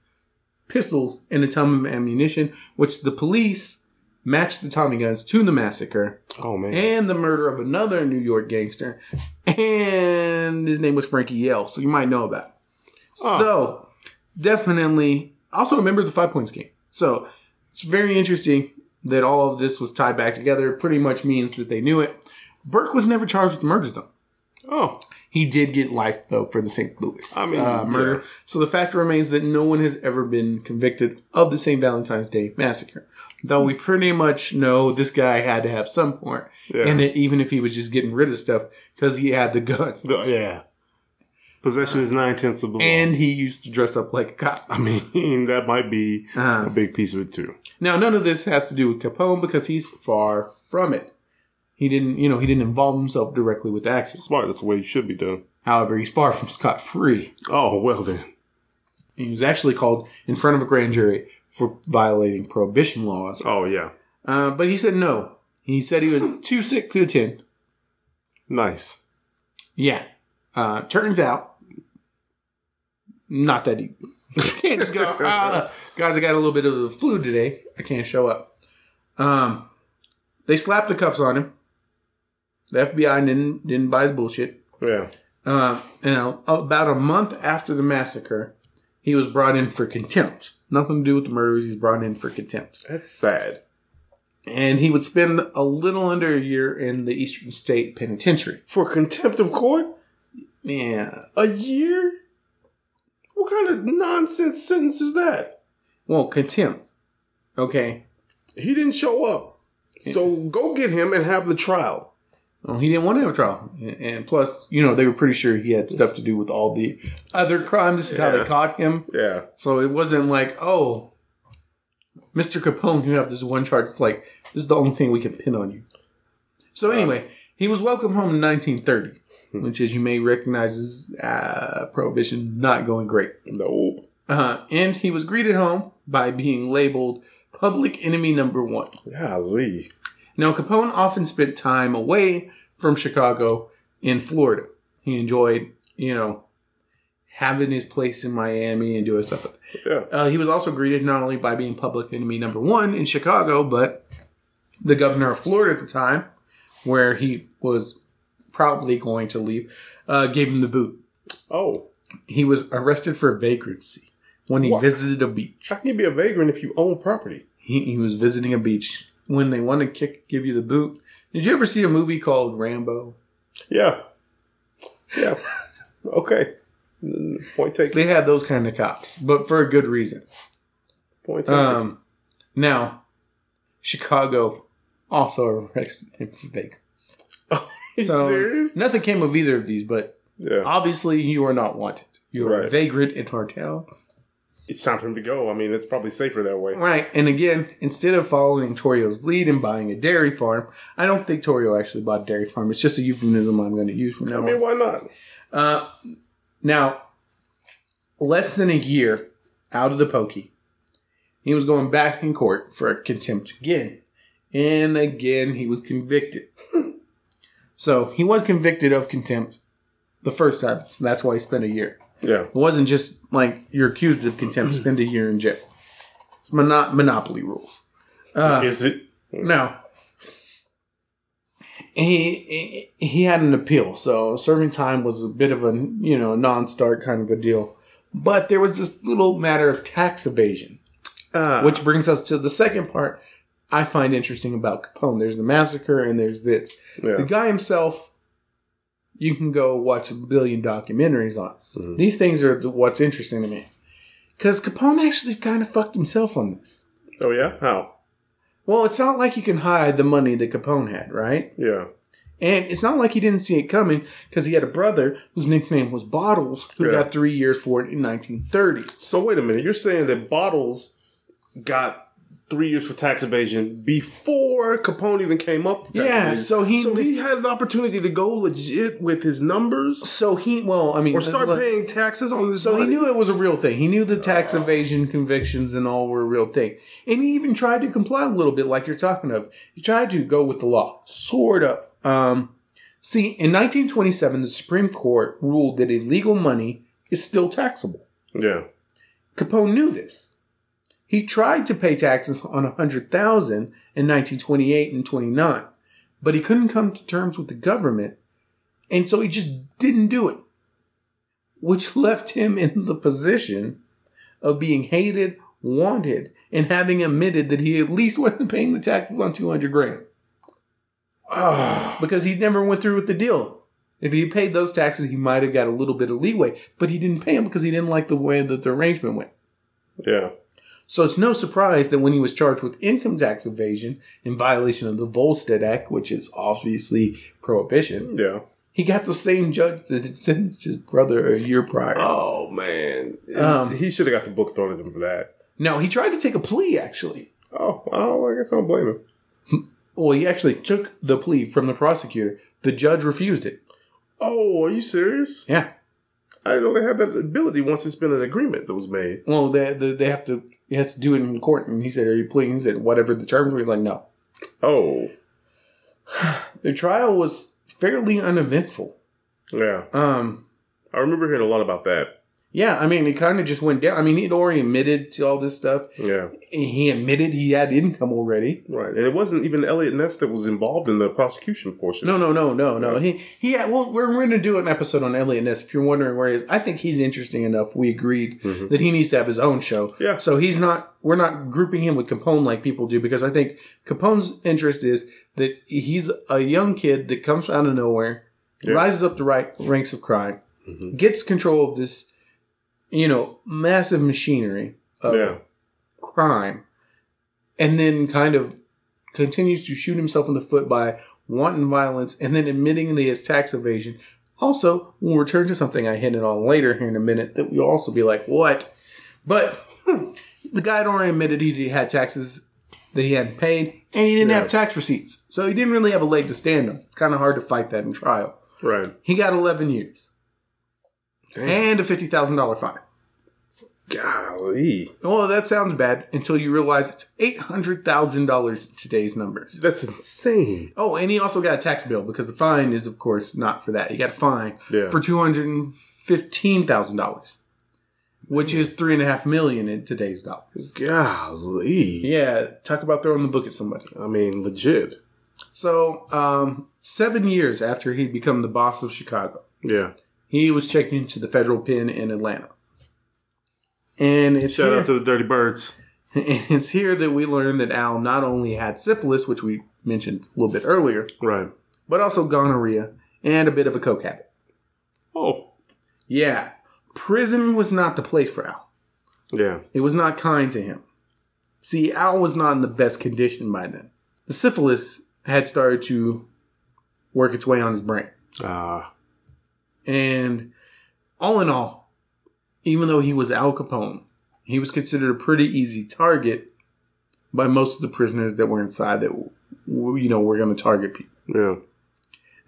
pistols, and a ton of ammunition, which the police matched the Tommy guns to the massacre Oh man. and the murder of another New York gangster. And his name was Frankie Yale, so you might know about. it. Oh. So definitely also remember the five points gang. So it's very interesting that all of this was tied back together. Pretty much means that they knew it. Burke was never charged with the murders though. oh, He did get life though for the St. Louis I mean, uh, murder. yeah. So the fact remains that no one has ever been convicted of the St. Valentine's Day massacre. Though we pretty much know this guy had to have some part, Yeah. and that even if he was just getting rid of stuff because he had the gun, yeah. Possession is nine tenths of the law. and he used to dress up like a cop. I mean, that might be Uh-huh. a big piece of it too. Now, none of this has to do with Capone because he's far from it. He didn't, you know, he didn't involve himself directly with the action. Smart. That's the way it should be done. However, he's far from scot free. Oh well then. He was actually called in front of a grand jury for violating prohibition laws. Oh yeah. Uh, but he said no. He said he was too sick to attend. Nice. Yeah. Uh, turns out, not that deep. can't just go, ah, guys, I got a little bit of the flu today. I can't show up. Um, they slapped the cuffs on him. The FBI didn't didn't buy his bullshit. Yeah. Uh, and about a month after the massacre, he was brought in for contempt. Nothing to do with the murders. He's brought in for contempt. That's sad. And he would spend a little under a year in the Eastern State Penitentiary. For contempt of court? Yeah. A year? What kind of nonsense sentence is that? Well, contempt. Okay. He didn't show up. So go get him and have the trial. Well, he didn't want to have a trial. And plus, you know, they were pretty sure he had stuff to do with all the other crime. This is how Yeah. they caught him. Yeah. So it wasn't like, oh, Mr. Capone, you have this one charge. It's like, this is the only thing we can pin on you. So anyway, he was welcomed home in 1930, which, as you may recognize, is uh, prohibition not going great. Nope. Uh, and he was greeted home by being labeled public enemy number one. Golly. Now, Capone often spent time away from Chicago in Florida. He enjoyed, you know, having his place in Miami and doing stuff. Yeah. Uh, he was also greeted not only by being public enemy number one in Chicago, but the governor of Florida at the time, where he was probably going to leave, uh, gave him the boot. Oh, He was arrested for vagrancy when he What? visited a beach. how can you be a vagrant if you own property? He, he was visiting a beach when they want to kick, give you the boot. Did you ever see a movie called Rambo? Yeah. Yeah. okay. Point taken. They had those kind of cops, but for a good reason. Point taken. Um, now, Chicago also arrested him for vagrancy. So serious? nothing came of either of these, but Yeah. obviously you are not wanted. You are a vagrant in our town. It's time for him to go. I mean, it's probably safer that way. Right. And again, instead of following Torrio's lead and buying a dairy farm, I don't think Torio actually bought a dairy farm. It's just a euphemism I'm going to use from now on. I mean, why not? Uh, now, less than a year out of the pokey, he was going back in court for contempt again. And again, he was convicted. so he was convicted of contempt the first time. That's why he spent a year. Yeah. It wasn't just like you're accused of contempt, spend a year in jail. It's mono- monopoly rules. Uh, Is it? No. he, he he had an appeal, so serving time was a bit of a you know non-start kind of a deal. But there was this little matter of tax evasion, Uh, which brings us to the second part I find interesting about Capone. There's the massacre, and there's this. Yeah. The guy himself, you can go watch a billion documentaries on. Mm-hmm. These things are the, what's interesting to me, because Capone actually kind of fucked himself on this. Oh, yeah? How? Well, it's not like you can hide the money that Capone had, right? Yeah. And it's not like he didn't see it coming because he had a brother whose nickname was Bottles, who Yeah. got three years for it in 1930. So, wait a minute. You're saying that Bottles got three years for tax evasion before Capone even came up? with Yeah, evasion. so he- so he had an opportunity to go legit with his numbers So he, well, I mean, or start like- paying taxes on this So he knew it was a real thing. He knew the tax evasion convictions and all were a real thing. And he even tried to comply a little bit, like you're talking of. He tried to go with the law, sort of. Um, see, in 1927, the Supreme Court ruled that illegal money is still taxable. Yeah. Capone knew this. He tried to pay taxes on 100,000 in 1928 and 29, but he couldn't come to terms with the government, and so he just didn't do it. Which left him in the position of being hated, wanted, and having admitted that he at least wasn't paying the taxes on 200 grand because he never went through with the deal. If he paid those taxes, he might have got a little bit of leeway, but he didn't pay them because he didn't like the way that the arrangement went. yeah. So it's no surprise that when he was charged with income tax evasion in violation of the Volstead Act, which is obviously prohibition, Yeah. he got the same judge that had sentenced his brother a year prior. Oh, man. Um, he should have got the book thrown at him for that. No, he tried to take a plea, actually. Oh, oh, I guess I don't blame him. Well, he actually took the plea from the prosecutor. The judge refused it. Oh, are you serious? Yeah. I know they had that ability once it's been an agreement that was made. Well, they, they, they have to he has to do it in court. And he said, Are you pleading? He said, Whatever the terms were. He's like, No. Oh, The trial was fairly uneventful. yeah. Um, I remember hearing a lot about that. Yeah, I mean, it kind of just went down. I mean, he'd already admitted to all this stuff. Yeah, he admitted he had income already. right. And it wasn't even Eliot Ness that was involved in the prosecution portion. No, no, no, no, no. He he. Had, well, we're, we're going to do an episode on Eliot Ness. If you're wondering where he is, I think he's interesting enough. We agreed that he needs to have his own show. Mm-hmm. Yeah. So he's not. We're not grouping him with Capone like people do because I think Capone's interest is that he's a young kid that comes out of nowhere, rises up the right ranks of crime, Mm-hmm. gets control of this, you know, massive machinery of Yeah, crime and then kind of continues to shoot himself in the foot by wanton violence and then admitting that he has tax evasion. Also, we'll return to something I hinted on later here in a minute that we'll also be like, what? But hmm, the guy had already admitted he had taxes that he hadn't paid and he didn't Yeah. have tax receipts. So he didn't really have a leg to stand on. It's kind of hard to fight that in trial. right. He got 11 years and a $50,000 fine. Golly, Well, that sounds bad until you realize it's eight hundred thousand dollars in today's numbers. that's insane. Oh, and he also got a tax bill because the fine is, of course, not for that. He got a fine Yeah. for two hundred and fifteen thousand dollars, which is three and a half million in today's dollars. Golly. Yeah, talk about throwing the book at somebody. I mean, legit. So, um, seven years after he'd become the boss of Chicago, Yeah. He was checked into the federal pen in Atlanta. And it's Shout here, out to the Dirty Birds. and it's here that we learn that Al not only had syphilis, which we mentioned a little bit earlier, Right. but also gonorrhea and a bit of a coke habit. Oh. Yeah, prison was not the place for Al. Yeah. It was not kind to him. See, Al was not in the best condition by then. The syphilis had started to work its way on his brain. Ah. And all in all, even though he was Al Capone, he was considered a pretty easy target by most of the prisoners that were inside that, you know, were going to target people. yeah.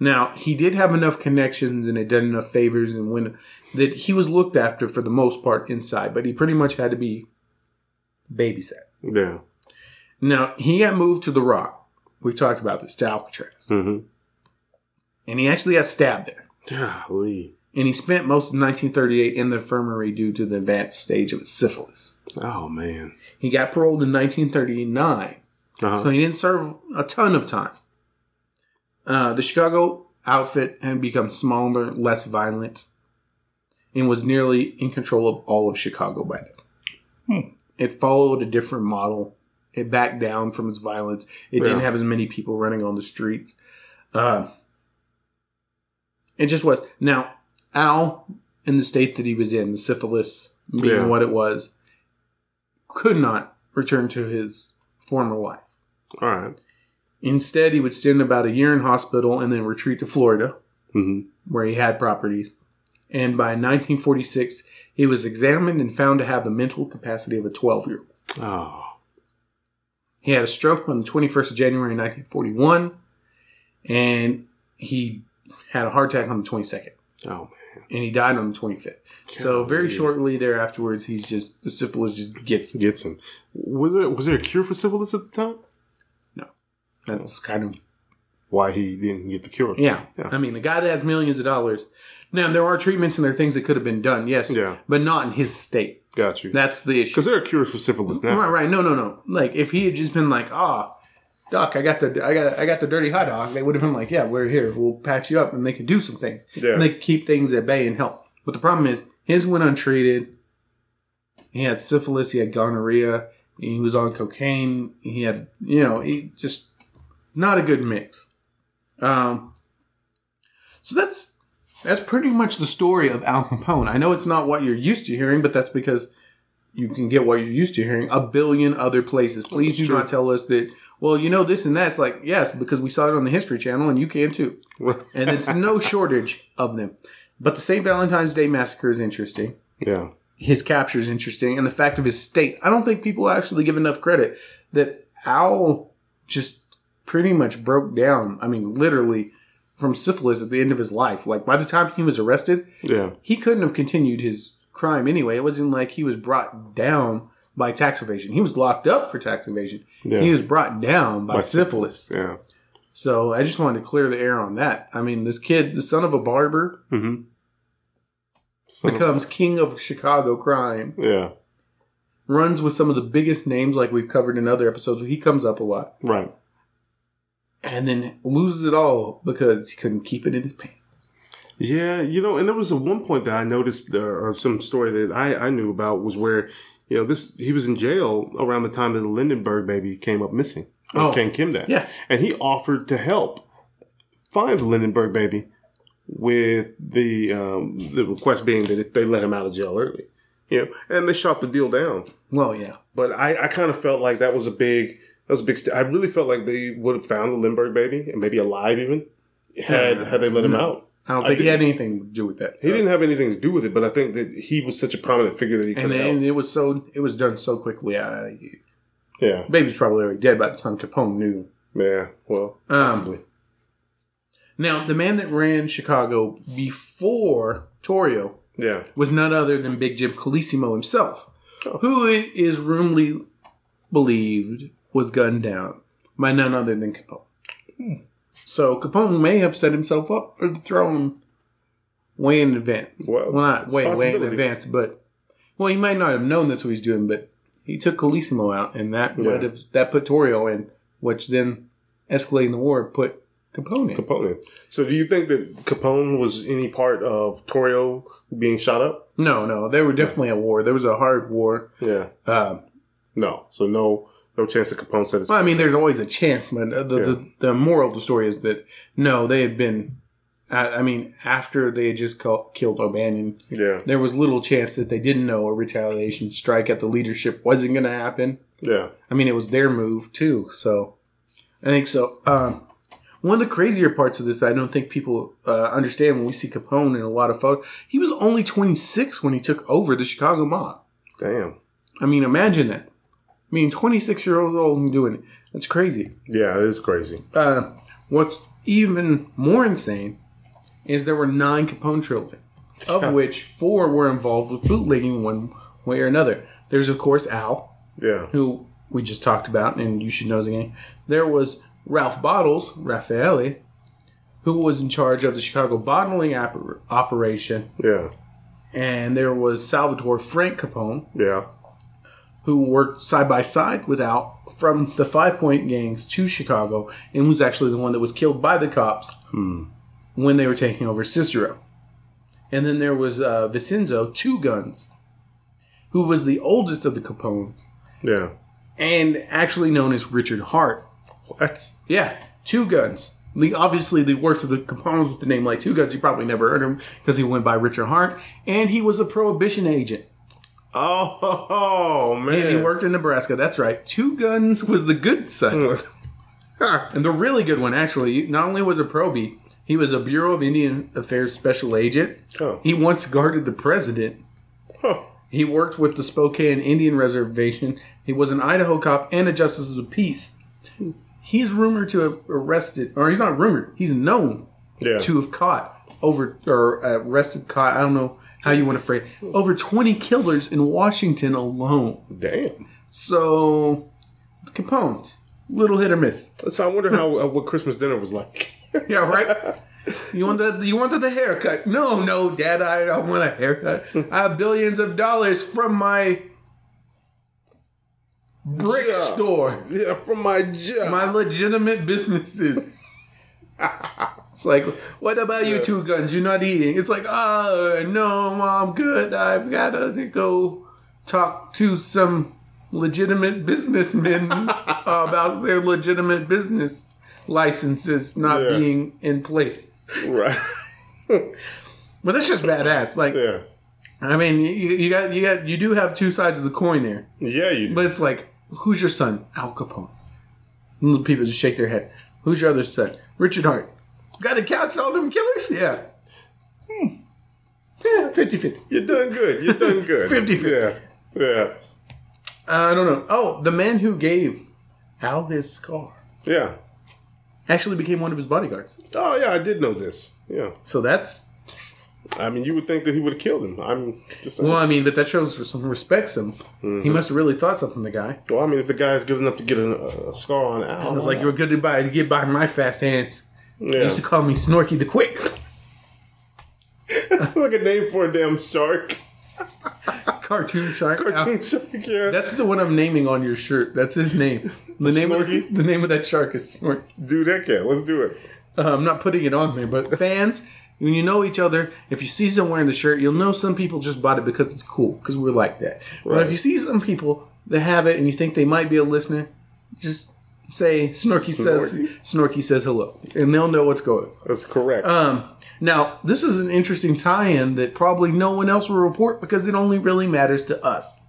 Now, he did have enough connections and had done enough favors and when that he was looked after for the most part inside, but he pretty much had to be babysat. Yeah. Now, he got moved to the Rock. We've talked about this, to Alcatraz. Mm-hmm. And he actually got stabbed there. Golly. And he spent most of 1938 in the infirmary due to the advanced stage of syphilis. Oh man. He got paroled in 1939, Uh-huh. so he didn't serve a ton of time. Uh, the Chicago outfit had become smaller, less violent, and was nearly in control of all of Chicago by then. It followed a different model. It backed down from its violence. It didn't have as many people running on the streets. Uh, it just was. Now, Al, in the state that he was in, the syphilis being Yeah. what it was, could not return to his former life. All right. Instead, he would spend about a year in hospital and then retreat to Florida, Mm-hmm. where he had properties. And by 1946, he was examined and found to have the mental capacity of a 12 year old. Oh. He had a stroke on the 21st of January 1941, and he had a heart attack on the 22nd, Oh man. and he died on the 25th. So very Golly. shortly thereafterwards, he's just the syphilis just gets him. Gets him. Was there was there a cure for syphilis at the time? No, that's kind of Why he didn't get the cure? yeah. Yeah. I mean, the guy that has millions of dollars. Now there are treatments and there are things that could have been done, yes, Yeah. but not in his state. Got you. That's the issue. Because there are cures for syphilis now. Right, right. No, no, no. Like if he had just been like, ah, doc, I got the, I got, I got the dirty hot dog. They would have been like, yeah, we're here. We'll patch you up, and they could do some things. Yeah. And they could keep things at bay and help. But the problem is, his went untreated. He had syphilis. He had gonorrhea. He was on cocaine. He had, you know, he just not a good mix. Um. So that's that's pretty much the story of Al Capone. I know it's not what you're used to hearing, but that's because you can get what you're used to hearing a billion other places. Please do not tell us that, well, you know this and that. It's like, yes, because we saw it on the History Channel and you can too. And it's no shortage of them. But the St. Valentine's Day Massacre is interesting. yeah. His capture is interesting. And the fact of his state. I don't think people actually give enough credit that Al just pretty much broke down. I mean, literally from syphilis at the end of his life. Like by the time he was arrested, Yeah. he couldn't have continued his crime anyway. It wasn't like he was brought down by tax evasion. He was locked up for tax evasion. Yeah. He was brought down by, By syphilis. Yeah. So I just wanted to clear the air on that. I mean, this kid, the son of a barber, Mm-hmm. becomes king of Chicago crime, Yeah. runs with some of the biggest names like we've covered in other episodes. He comes up a lot. Right. And then loses it all because he couldn't keep it in his pants. Yeah, you know, and there was a one point that I noticed, uh, or some story that I, I knew about was where, you know, this he was in jail around the time that the Lindenberg baby came up missing, Oh, came Kim that, yeah. and he offered to help find the Lindenberg baby, with the um, the request being that they let him out of jail early, you know, and they shot the deal down. Well, yeah. But I, I kind of felt like that was a big that was a big. St- I really felt like they would have found the Lindbergh baby and maybe alive even had had they let him out. I don't I think he had anything to do with that. He didn't have anything to do with it, but I think that he was such a prominent figure that he could and, have and it was so it was done so quickly. I, Yeah, baby's probably already dead by the time Capone knew. yeah. Well, Um, possibly. Now, the man that ran Chicago before Torrio Yeah. was none other than Big Jim Colosimo himself, Oh. who it is rumorly believed was gunned down by none other than Capone. So Capone may have set himself up for the throne way in advance. Well, not way, way in advance, but well, he might not have known that's what he's doing, but he took Colosimo out, and that Yeah. might have that put Torrio in, which then escalating the war put Capone in. Capone. So do you think that Capone was any part of Torrio being shot up? no, no, they were definitely at war. There was a hard war. Yeah. Um, No. So no no chance that Capone said well, I mean, there's always a chance, but the, Yeah. the the moral of the story is that no, they had been. I, I mean, after they had just call, killed O'Banion, Yeah. there was little chance that they didn't know a retaliation strike at the leadership wasn't going to happen. Yeah. I mean, it was their move too. So I think so. Um, one of the crazier parts of this that I don't think people uh, understand when we see Capone in a lot of photos, he was only 26 when he took over the Chicago mob. Damn. I mean, imagine that. I mean, 26 year old and doing it. That's crazy. Yeah, it is crazy. Uh, what's even more insane is there were nine Capone children, of which four were involved with bootlegging one way or another. There's, of course, Al, Yeah. who we just talked about, and you should know his name. There was Ralph Bottles, Raffaele, who was in charge of the Chicago bottling oper- operation, Yeah. and there was Salvatore Frank Capone, Yeah. Who worked side by side with Al from the Five Point gangs to Chicago, and was actually the one that was killed by the cops when they were taking over Cicero. And then there was uh, Vincenzo, Two Guns, who was the oldest of the Capones, Yeah. and actually known as Richard Hart. What? Yeah, Two Guns. The, obviously, the worst of the Capones with the name like Two Guns. You probably never heard him because he went by Richard Hart, and he was a prohibition agent. Oh, oh man. And he worked in Nebraska. That's right. Two Guns was the good side. and the really good one, actually, not only was a probie, he was a Bureau of Indian Affairs special agent. Oh. He once guarded the president. Huh. He worked with the Spokane Indian Reservation. He was an Idaho cop and a justice of the peace. He's rumored to have arrested, or he's not rumored, he's known Yeah. to have caught over, or arrested, caught, I don't know how you want to phrase it, over 20 killers in Washington alone. Damn. So, Capone's, little hit or miss. So I wonder how uh, what Christmas dinner was like. Yeah, right. You want the you wanted the haircut? No, no, Dad, I don't want a haircut. I have billions of dollars from my brick Yeah. store, yeah, from my job. my legitimate businesses. It's like, what about you two guns? You're not eating. It's like, oh no, mom, good. I've got to go talk to some legitimate businessmen about their legitimate business licenses not Yeah. being in place. right. But that's just badass. Like, yeah. I mean, you, you got you got you do have two sides of the coin there, Yeah, you but it's like, who's your son? Al Capone. And the people just shake their head. Who's your other son? Richard Hart. Got to catch all them killers? Yeah. Hmm. Yeah, 50 50. You're doing good. You're doing good. 50-50. Yeah. Yeah. I don't know. Oh, the man who gave Al his scar Yeah. actually became one of his bodyguards. Oh yeah, I did know this. Yeah. So that's I mean, you would think that he would have killed him. I'm just saying. well, I mean, but that shows for some respects him. He must have really thought something. The guy. Well, I mean, if the guy's good enough to get a, a scar on Al, It's like you're good to buy to get by my fast hands. They used to call me Snorky the Quick. That's like a name for a damn shark. Cartoon shark. Cartoon Al. shark. Yeah. That's the one I'm naming on your shirt. That's his name. The name of the name of that shark is Snorky. Dude, heck yeah, let's do it. Uh, I'm not putting it on there, but fans, when you know each other, if you see someone wearing the shirt, you'll know some people just bought it because it's cool, because we're like that. But if you see some people that have it and you think they might be a listener, just say Snorky, says Snorky? Says hello, and they'll know what's going. That's correct. Um, now this is an interesting tie-in that probably no one else will report because it only really matters to us.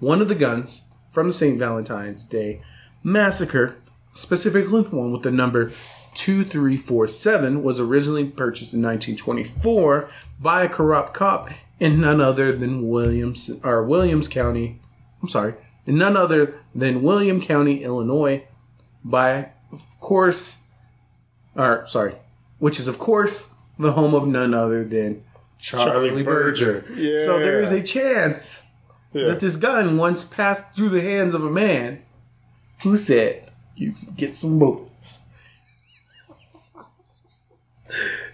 One of the guns from the St. Valentine's Day massacre, specifically the one with the number 2347, was originally purchased in 1924 by a corrupt cop in none other than Williams or Williams County. I'm sorry, in none other than William County, Illinois, by of course, or sorry, which is of course the home of none other than Charlie, Charlie Birger. Birger. Yeah. So there is a chance yeah. that this gun once passed through the hands of a man who said, "You can get some bullets."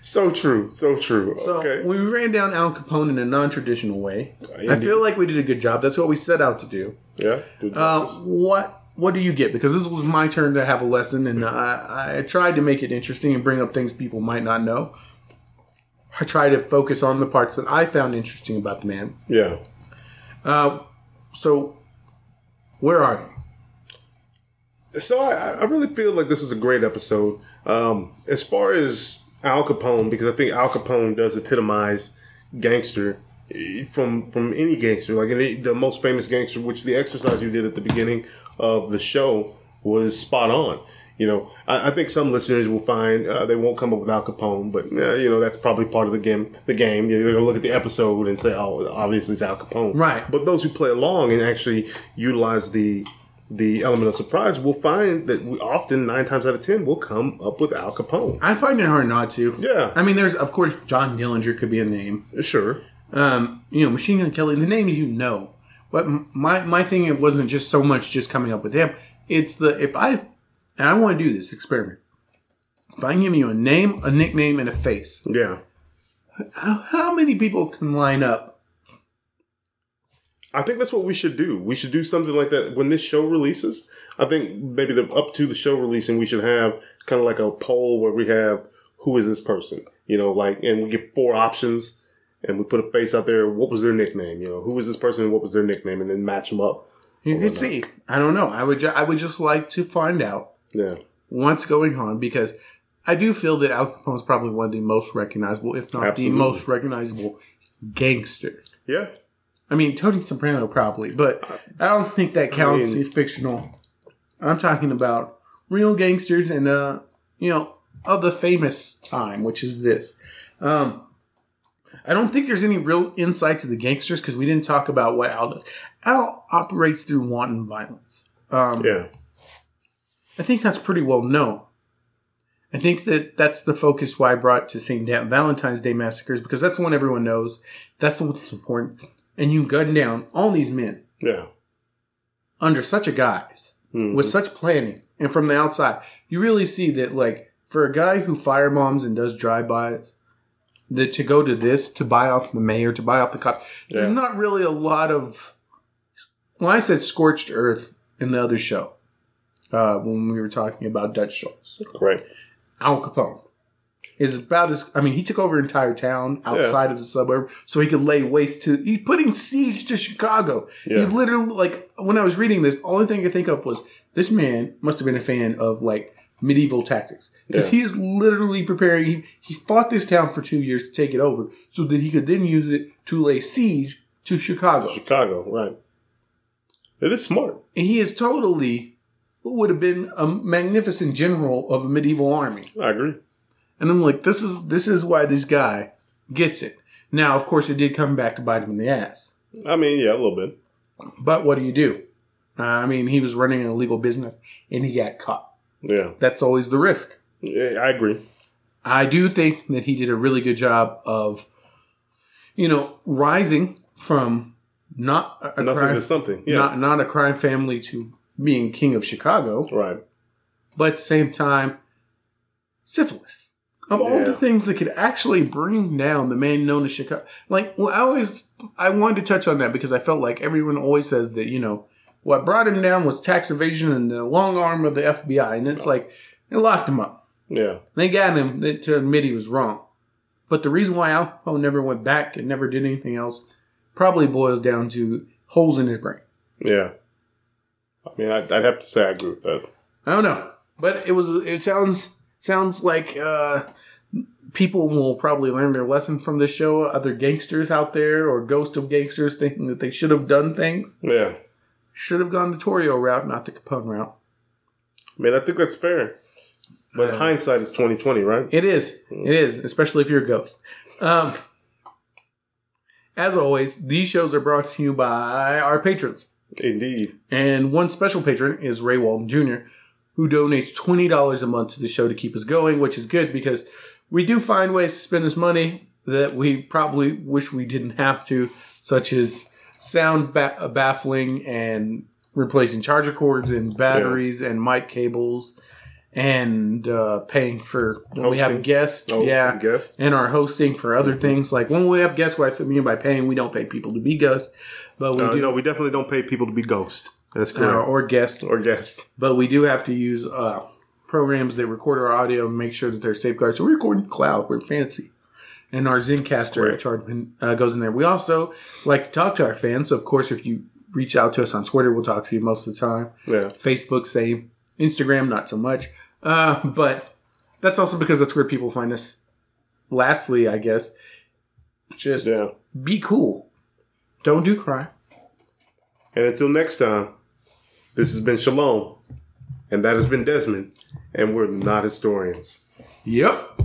So true. So true. So okay. we ran down Al Capone in a non-traditional way. I feel like we did a good job. That's what we set out to do. yeah. do Uh, what what do you get? Because this was my turn to have a lesson, and I, I tried to make it interesting and bring up things people might not know. I tried to focus on the parts that I found interesting about the man. yeah. Uh, so, where are you? So I, I really feel like this is a great episode. Um, as far as Al Capone, because I think Al Capone does epitomize gangster from from any gangster, like any, the most famous gangster, which the exercise you did at the beginning of the show was spot on. You know, I, I think some listeners will find uh, they won't come up with Al Capone, but uh, you know that's probably part of the game. The game, they're gonna look at the episode and say, "Oh, obviously it's Al Capone." Right. But those who play along and actually utilize the the element of surprise will find that we often nine times out of ten will come up with Al Capone. I find it hard not to. Yeah. I mean, there's of course John Dillinger could be a name. Sure. Um, you know, Machine Gun Kelly, the names you know. But my my thing it wasn't just so much just coming up with them. It's the if I and I want to do this experiment. If I can give you a name, a nickname, and a face, Yeah. how, how many people can line up? I think that's what we should do. We should do something like that when this show releases. I think maybe the, up to the show releasing, we should have kind of like a poll where we have who is this person, you know, like, and we get four options and we put a face out there. What was their nickname? You know, who was this person? What was their nickname? And then match them up. You could see. I don't know. I would ju- I would just like to find out Yeah. what's going on because I do feel that Al Capone is probably one of the most recognizable, if not Absolutely. the most recognizable gangster. Yeah. I mean, Tony Soprano probably, but I don't think that counts mean- as fictional. I'm talking about real gangsters and, uh, you know, of the famous time, which is this. Um, I don't think there's any real insight to the gangsters because we didn't talk about what Al does. Al operates through wanton violence. Um, Yeah. I think that's pretty well known. I think that that's the focus why I brought to St. Da- Valentine's Day massacres because that's the one everyone knows. That's the one that's important. And you gun down all these men Yeah. under such a guise with such planning and from the outside, you really see that like for a guy who firebombs and does drive-bys, that to go to this to buy off the mayor to buy off the cops, Yeah. there's not really a lot of. Well, I said scorched earth in the other show uh, when we were talking about Dutch Schultz. Right. Al Capone is about as I mean he took over an entire town outside of the suburb so he could lay waste to he's putting siege to Chicago. Yeah. He literally like when I was reading this, the only thing I could think of was this man must have been a fan of like medieval tactics because Yeah. he is literally preparing. He, he fought this town for two years to take it over so that he could then use it to lay siege to Chicago. Chicago. Right. It is smart. And he is totally would have been a magnificent general of a medieval army. I agree. And I'm like, this is this is why this guy gets it. Now, of course, it did come back to bite him in the ass. I mean, yeah, a little bit. But what do you do? Uh, I mean, he was running an illegal business and he got caught. Yeah. That's always the risk. yeah I agree. I do think that he did a really good job of, you know, rising from not a, Nothing crime, to something. Yeah. not not a crime family to being king of Chicago, right. but at the same time, syphilis. Of all the things that could actually bring down the man known as Chicago, like well, I always I wanted to touch on that because I felt like everyone always says that you know what brought him down was tax evasion and the long arm of the FBI, and it's like they locked him up. Yeah. They got him to admit he was wrong. But the reason why Al Capone never went back and never did anything else probably boils down to holes in his brain. Yeah. I mean, I'd, I'd have to say I agree with that. I don't know, but it was. It sounds sounds like uh, people will probably learn their lesson from this show. Other gangsters out there or ghost of gangsters thinking that they should have done things, Yeah. Should have gone the Torrio route, not the Capone route. Man, I think that's fair. But hindsight is twenty twenty, right? It is. It is, especially if you're a ghost. Um, as always, these shows are brought to you by our patrons. Indeed. And one special patron is Ray Walton Jr., who donates $20 a month to the show to keep us going, which is good because we do find ways to spend this money that we probably wish we didn't have to, such as sound ba- baffling and replacing charger cords and batteries and mic cables and uh, paying for when we have guests. Oh, yeah, guests. and our hosting for other things. Like when we have guests, what I mean by paying, we don't pay people to be ghosts, but we Uh, do no, we definitely don't pay people to be ghost. That's uh, correct. or guests, or guests. but we do have to use uh, programs that record our audio and make sure that they're safeguarded. So we record in cloud. We're fancy. And our Zencastr charge uh, goes in there. We also like to talk to our fans. So of course, if you reach out to us on Twitter, we'll talk to you most of the time. Yeah. Facebook, same. Instagram, not so much. Uh, but that's also because that's where people find us. Lastly, I guess, just Yeah. be cool. Don't do crime. And until next time, this has been Shalom. And that has been Desmond. And we're not historians. Yep.